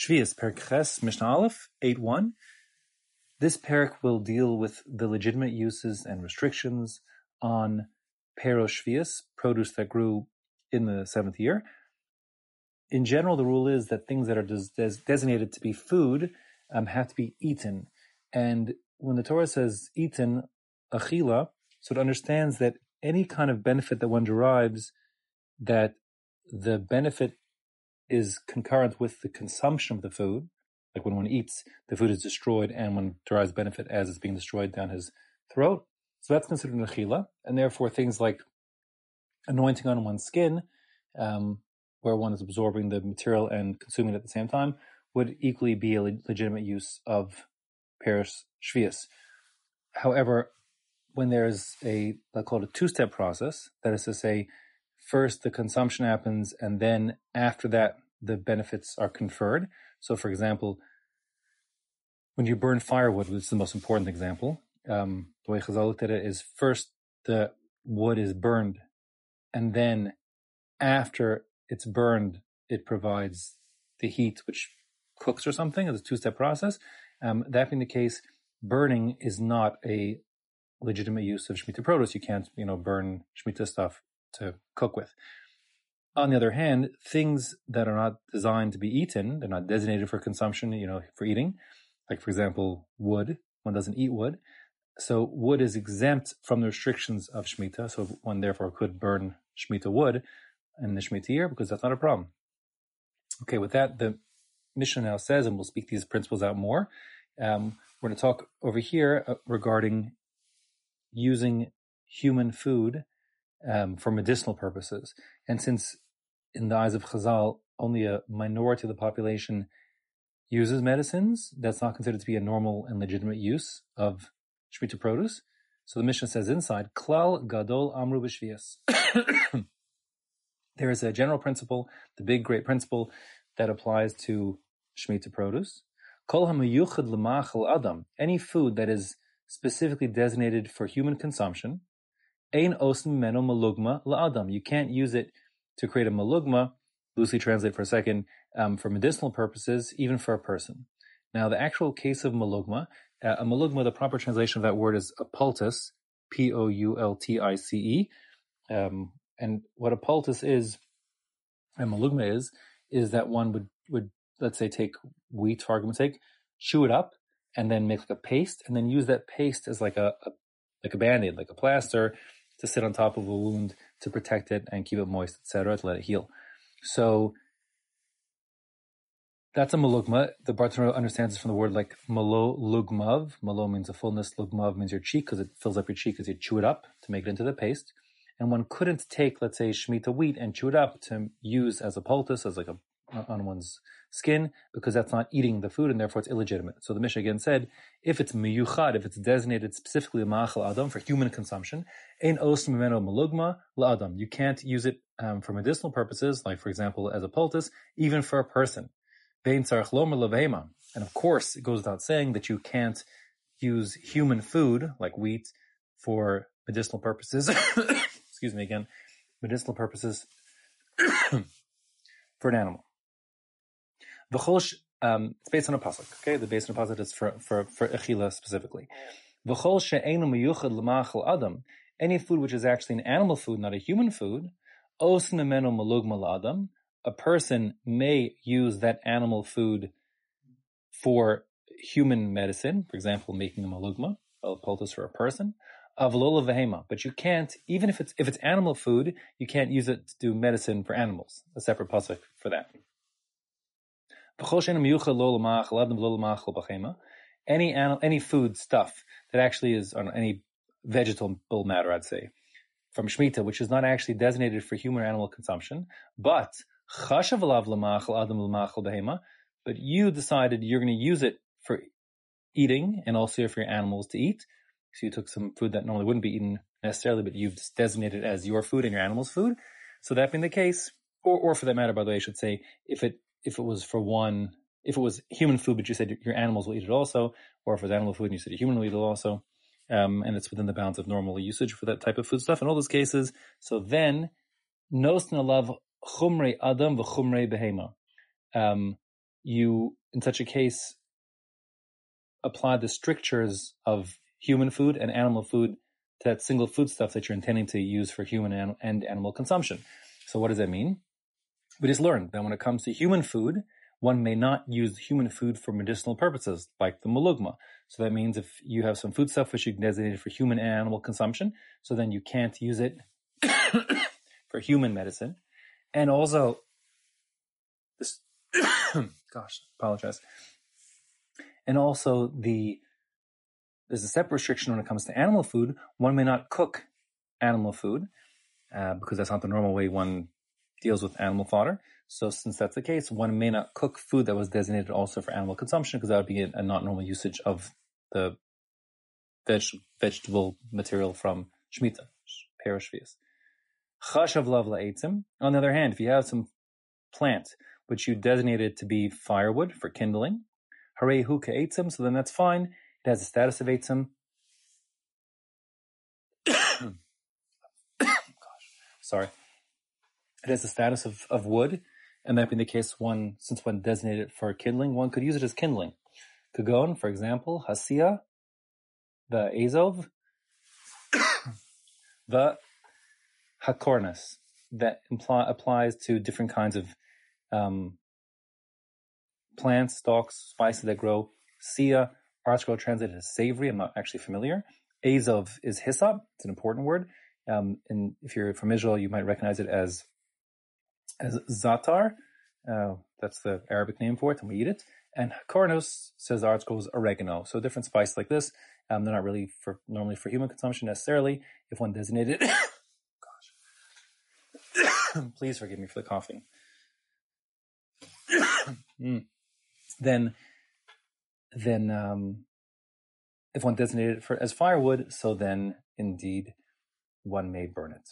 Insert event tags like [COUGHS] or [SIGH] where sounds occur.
Shvius, Perik Mishnah Aleph, 8.1. This parak will deal with the legitimate uses and restrictions on Peros Shvius, produce that grew in the seventh year. In general, the rule is that things that are des- des- designated to be food um, have to be eaten. And when the Torah says eaten, achila, so it understands that any kind of benefit that one derives, that the benefit is concurrent with the consumption of the food. Like when one eats, the food is destroyed and one derives benefit as it's being destroyed down his throat. So that's considered an achila. And therefore things like anointing on one's skin, um, where one is absorbing the material and consuming it at the same time, would equally be a legitimate use of Peros Shvius. However, when there's a, let's call it a two-step process, that is to say, first the consumption happens and then after that the benefits are conferred. So for example, when you burn firewood, which is the most important example, um, the way Chazal looked at it is first the wood is burned and then after it's burned, it provides the heat which cooks or something. It's a two-step process. Um, that being the case, burning is not a legitimate use of Shemitah produce. You can't, you know, burn Shemitah stuff to cook with. On the other hand, things that are not designed to be eaten, they're not designated for consumption, you know, for eating, like for example, wood, one doesn't eat wood. So wood is exempt from the restrictions of Shemitah, so one therefore could burn Shemitah wood in the Shemitah year because that's not a problem. Okay, with that, the Mishnah now says, and we'll speak these principles out more, um, we're going to talk over here uh, regarding using human food um, for medicinal purposes. And since in the eyes of Chazal, only a minority of the population uses medicines, that's not considered to be a normal and legitimate use of Shemitah produce. So the Mishnah says inside, Klal Gadol Amru B'Shvias. [COUGHS] there is a general principle, the big great principle that applies to Shemitah produce. Kol HaMeyuchad L'Machal Adam, any food that is specifically designated for human consumption, Meno malugma. You can't use it to create a malugma, loosely translate for a second, um, for medicinal purposes, even for a person. Now, the actual case of malugma, uh, a malugma, the proper translation of that word is a poultice, P-O-U-L-T-I-C-E. Um, and what a poultice is, and malugma is, is that one would, would, let's say, take wheat, for argument's sake, chew it up, and then make like a paste, and then use that paste as like a, a like a band-aid, like a plaster, to sit on top of a wound to protect it and keep it moist, etc., to let it heal. So that's a malugma. The Bartanura understands this from the word like malo lugmav. Malo means a fullness. Lugmav means your cheek because it fills up your cheek as you chew it up to make it into the paste. And one couldn't take, let's say, Shemitah wheat and chew it up to use as a poultice, as like a on one's skin because that's not eating the food and therefore it's illegitimate. So the Mishnah again said, if it's miyuchad, if it's designated specifically ma'achal adam for human consumption, ein os mimeno malugma la'adam. You can't use it um, for medicinal purposes, like for example as a poultice, even for a person. Vein And of course, it goes without saying that you can't use human food like wheat for medicinal purposes. [COUGHS] Excuse me again, medicinal purposes [COUGHS] for an animal. V'chol, um, it's based on a pasuk. Okay, the based on a pasuk is for for for echila specifically. V'chol she'enu miyuchad l'machal adam. Any food which is actually an animal food, not a human food, os nemenu malug adam. A person may use that animal food for human medicine, for example, making a malugma, a poultice for a person, avlola vehema. But you can't, even if it's if it's animal food, you can't use it to do medicine for animals. A separate pasuk for that. Any animal, any food stuff that actually is on any vegetable matter, I'd say, from Shemitah, which is not actually designated for human or animal consumption, but but you decided you're going to use it for eating and also for your animals to eat. So you took some food that normally wouldn't be eaten necessarily, but you've designated it as your food and your animal's food. So that being the case, or, or for that matter, by the way, I should say, if it if it was for one, if it was human food, but you said your animals will eat it also, or if it was animal food and you said your human will eat it also, um, and it's within the bounds of normal usage for that type of food stuff in all those cases. So then, nos love chumre adam v'chumre behema. Um, you, in such a case, apply the strictures of human food and animal food to that single food stuff that you're intending to use for human and animal consumption. So what does that mean? We just learned that when it comes to human food, one may not use human food for medicinal purposes, like the malugma. So that means if you have some food stuff which you designated for human and animal consumption, so then you can't use it [COUGHS] for human medicine. And also, this, [COUGHS] gosh, apologize. And also the, there's a separate restriction when it comes to animal food. One may not cook animal food, uh, because that's not the normal way one deals with animal fodder. So since that's the case, one may not cook food that was designated also for animal consumption because that would be a, not normal usage of the veg, vegetable material from Shemitah, Perishvias. Chashav lavla eitzim. On the other hand, if you have some plant which you designated to be firewood for kindling, hare hu eitzim, so then that's fine. It has the status of eitzim. [COUGHS] [COUGHS] Gosh, sorry. It has the status of, of wood, and that being the case, one since one designated for kindling, one could use it as kindling. Kagon, for example, hasia, the azov, [COUGHS] the hakornas that imply, applies to different kinds of um, plants, stalks, spices that grow. Sia, ArtScroll translated as savory. I'm not actually familiar. Azov is hyssop. It's an important word. Um, and if you're from Israel, you might recognize it as as zatar. Uh, that's the Arabic name for it, and we eat it. And Kornos says ArtScroll is oregano. So different spice like this. Um, they're not really for normally for human consumption necessarily. If one designated, gosh, [COUGHS] [COUGHS] please forgive me for the coughing. [COUGHS] mm. Then, then um, if one designated it for as firewood, so then indeed one may burn it.